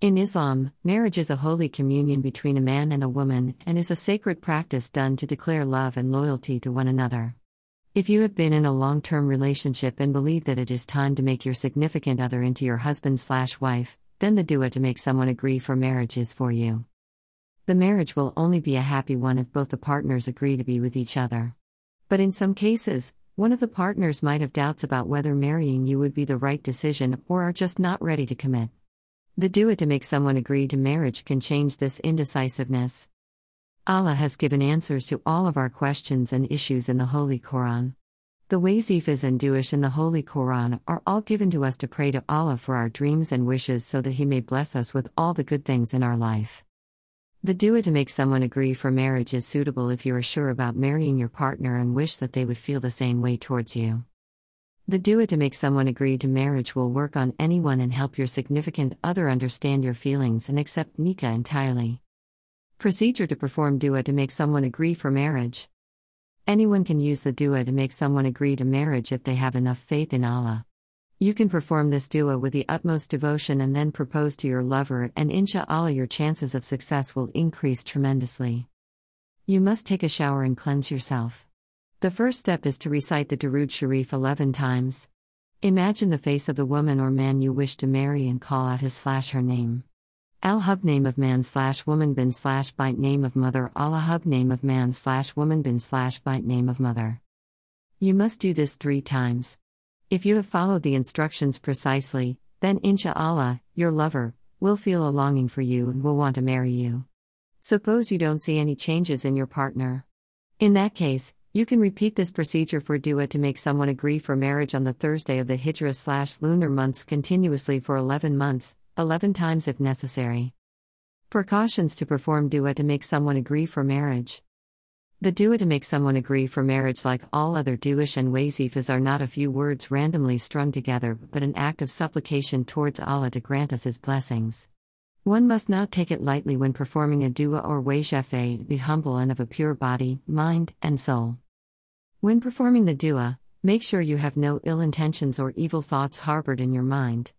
In Islam, marriage is a holy communion between a man and a woman and is a sacred practice done to declare love and loyalty to one another. If you have been in a long term relationship and believe that it is time to make your significant other into your husband slash wife, then the dua to make someone agree for marriage is for you. The marriage will only be a happy one if both the partners agree to be with each other. But in some cases, one of the partners might have doubts about whether marrying you would be the right decision or are just not ready to commit. The dua to make someone agree to marriage can change this indecisiveness. Allah has given answers to all of our questions and issues in the Holy Quran. The wazifas and duas in the Holy Quran are all given to us to pray to Allah for our dreams and wishes so that He may bless us with all the good things in our life. The dua to make someone agree for marriage is suitable if you are sure about marrying your partner and wish that they would feel the same way towards you. The dua to make someone agree to marriage will work on anyone and help your significant other understand your feelings and accept Nikah entirely. Procedure to perform dua to make someone agree for marriage. Anyone can use the dua to make someone agree to marriage if they have enough faith in Allah. You can perform this dua with the utmost devotion and then propose to your lover, and insha'Allah, your chances of success will increase tremendously. You must take a shower and cleanse yourself. The first step is to recite the Darud Sharif 11 times. Imagine the face of the woman or man you wish to marry and call out his slash her name. Al hub name of man slash woman bin slash bint name of mother Allah hub name of man slash woman bin slash bint name of mother. You must do this three times. If you have followed the instructions precisely, then insha'Allah, your lover, will feel a longing for you and will want to marry you. Suppose you don't see any changes in your partner. In that case, you can repeat this procedure for dua to make someone agree for marriage on the Thursday of the Hijri slash lunar months continuously for 11 months, 11 times if necessary. Precautions to perform dua to make someone agree for marriage. The dua to make someone agree for marriage, like all other duish and wazifas, are not a few words randomly strung together, but an act of supplication towards Allah to grant us His blessings. One must not take it lightly when performing a dua or wajifa, be humble and of a pure body, mind, and soul. When performing the dua, make sure you have no ill intentions or evil thoughts harbored in your mind.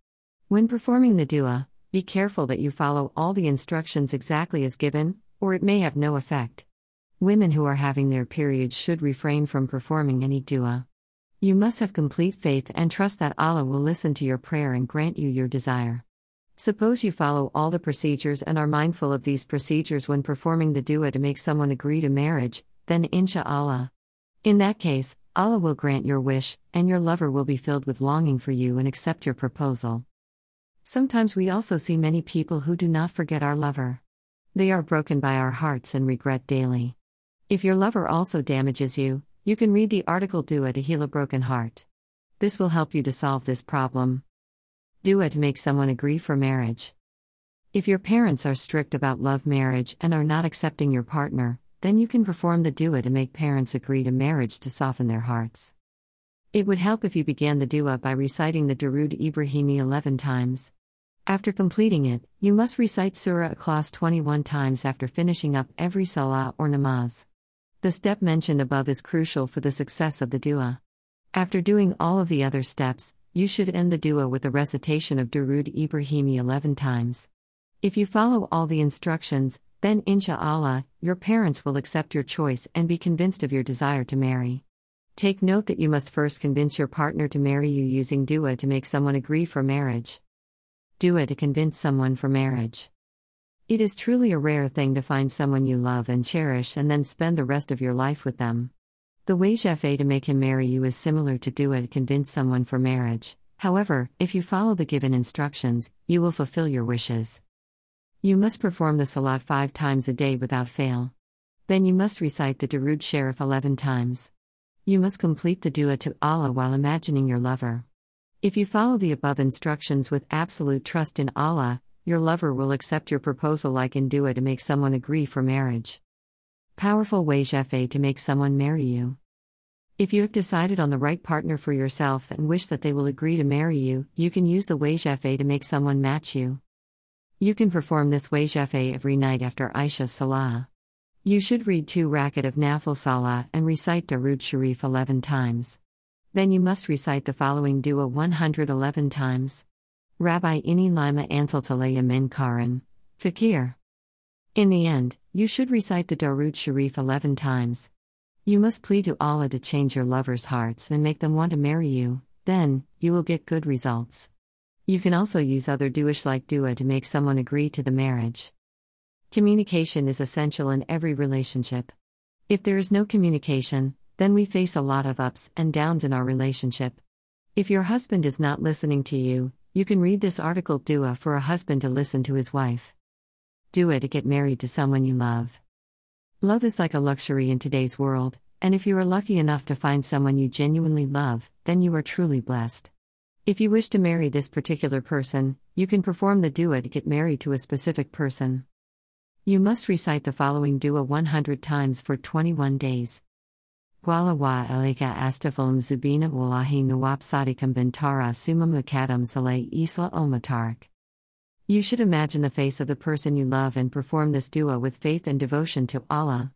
When performing the dua, be careful that you follow all the instructions exactly as given, or it may have no effect. Women who are having their periods should refrain from performing any dua. You must have complete faith and trust that Allah will listen to your prayer and grant you your desire. Suppose you follow all the procedures and are mindful of these procedures when performing the dua to make someone agree to marriage, then insha'Allah. In that case, Allah will grant your wish, and your lover will be filled with longing for you and accept your proposal. Sometimes we also see many people who do not forget our lover. They are broken by our hearts and regret daily. If your lover also damages you, you can read the article Dua to Heal a Broken Heart. This will help you to solve this problem. Dua to make someone agree for marriage. If your parents are strict about love marriage and are not accepting your partner, then you can perform the dua to make parents agree to marriage to soften their hearts. It would help if you began the dua by reciting the Darud Ibrahimi 11 times. After completing it, you must recite Surah Ikhlas 21 times after finishing up every salah or namaz. The step mentioned above is crucial for the success of the dua. After doing all of the other steps, you should end the dua with the recitation of Durud Ibrahimi 11 times. If you follow all the instructions, then insha'Allah, your parents will accept your choice and be convinced of your desire to marry. Take note that you must first convince your partner to marry you using dua to make someone agree for marriage. Dua to convince someone for marriage. It is truly a rare thing to find someone you love and cherish and then spend the rest of your life with them. The wazifa to make him marry you is similar to dua to convince someone for marriage. However, if you follow the given instructions, you will fulfill your wishes. You must perform the Salat five times a day without fail. Then you must recite the Darud Sharif 11 times. You must complete the dua to Allah while imagining your lover. If you follow the above instructions with absolute trust in Allah, your lover will accept your proposal like in dua to make someone agree for marriage. Powerful wazifa to make someone marry you. If you have decided on the right partner for yourself and wish that they will agree to marry you, you can use the Wajifa to make someone match you. You can perform this Wajifa every night after Isha Salah. You should read two rakat of Nafil Salah and recite Darud Sharif 11 times. Then you must recite the following dua 111 times. Rabbi Ini Lima Ansel Talaya Min Karan, Fakir. In the end, you should recite the Darud Sharif 11 times. You must plead to Allah to change your lovers' hearts and make them want to marry you, then, you will get good results. You can also use other duish like dua to make someone agree to the marriage. Communication is essential in every relationship. If there is no communication, then we face a lot of ups and downs in our relationship. If your husband is not listening to you, you can read this article Dua for a husband to listen to his wife. Dua to get married to someone you love. Love is like a luxury in today's world, and if you are lucky enough to find someone you genuinely love, then you are truly blessed. If you wish to marry this particular person, you can perform the dua to get married to a specific person. You must recite the following dua 100 times for 21 days. Gwala wa elika astafilm zubina wallahi nawab sadikam bintara summa mukadam saleh isla omatark. You should imagine the face of the person you love and perform this dua with faith and devotion to Allah.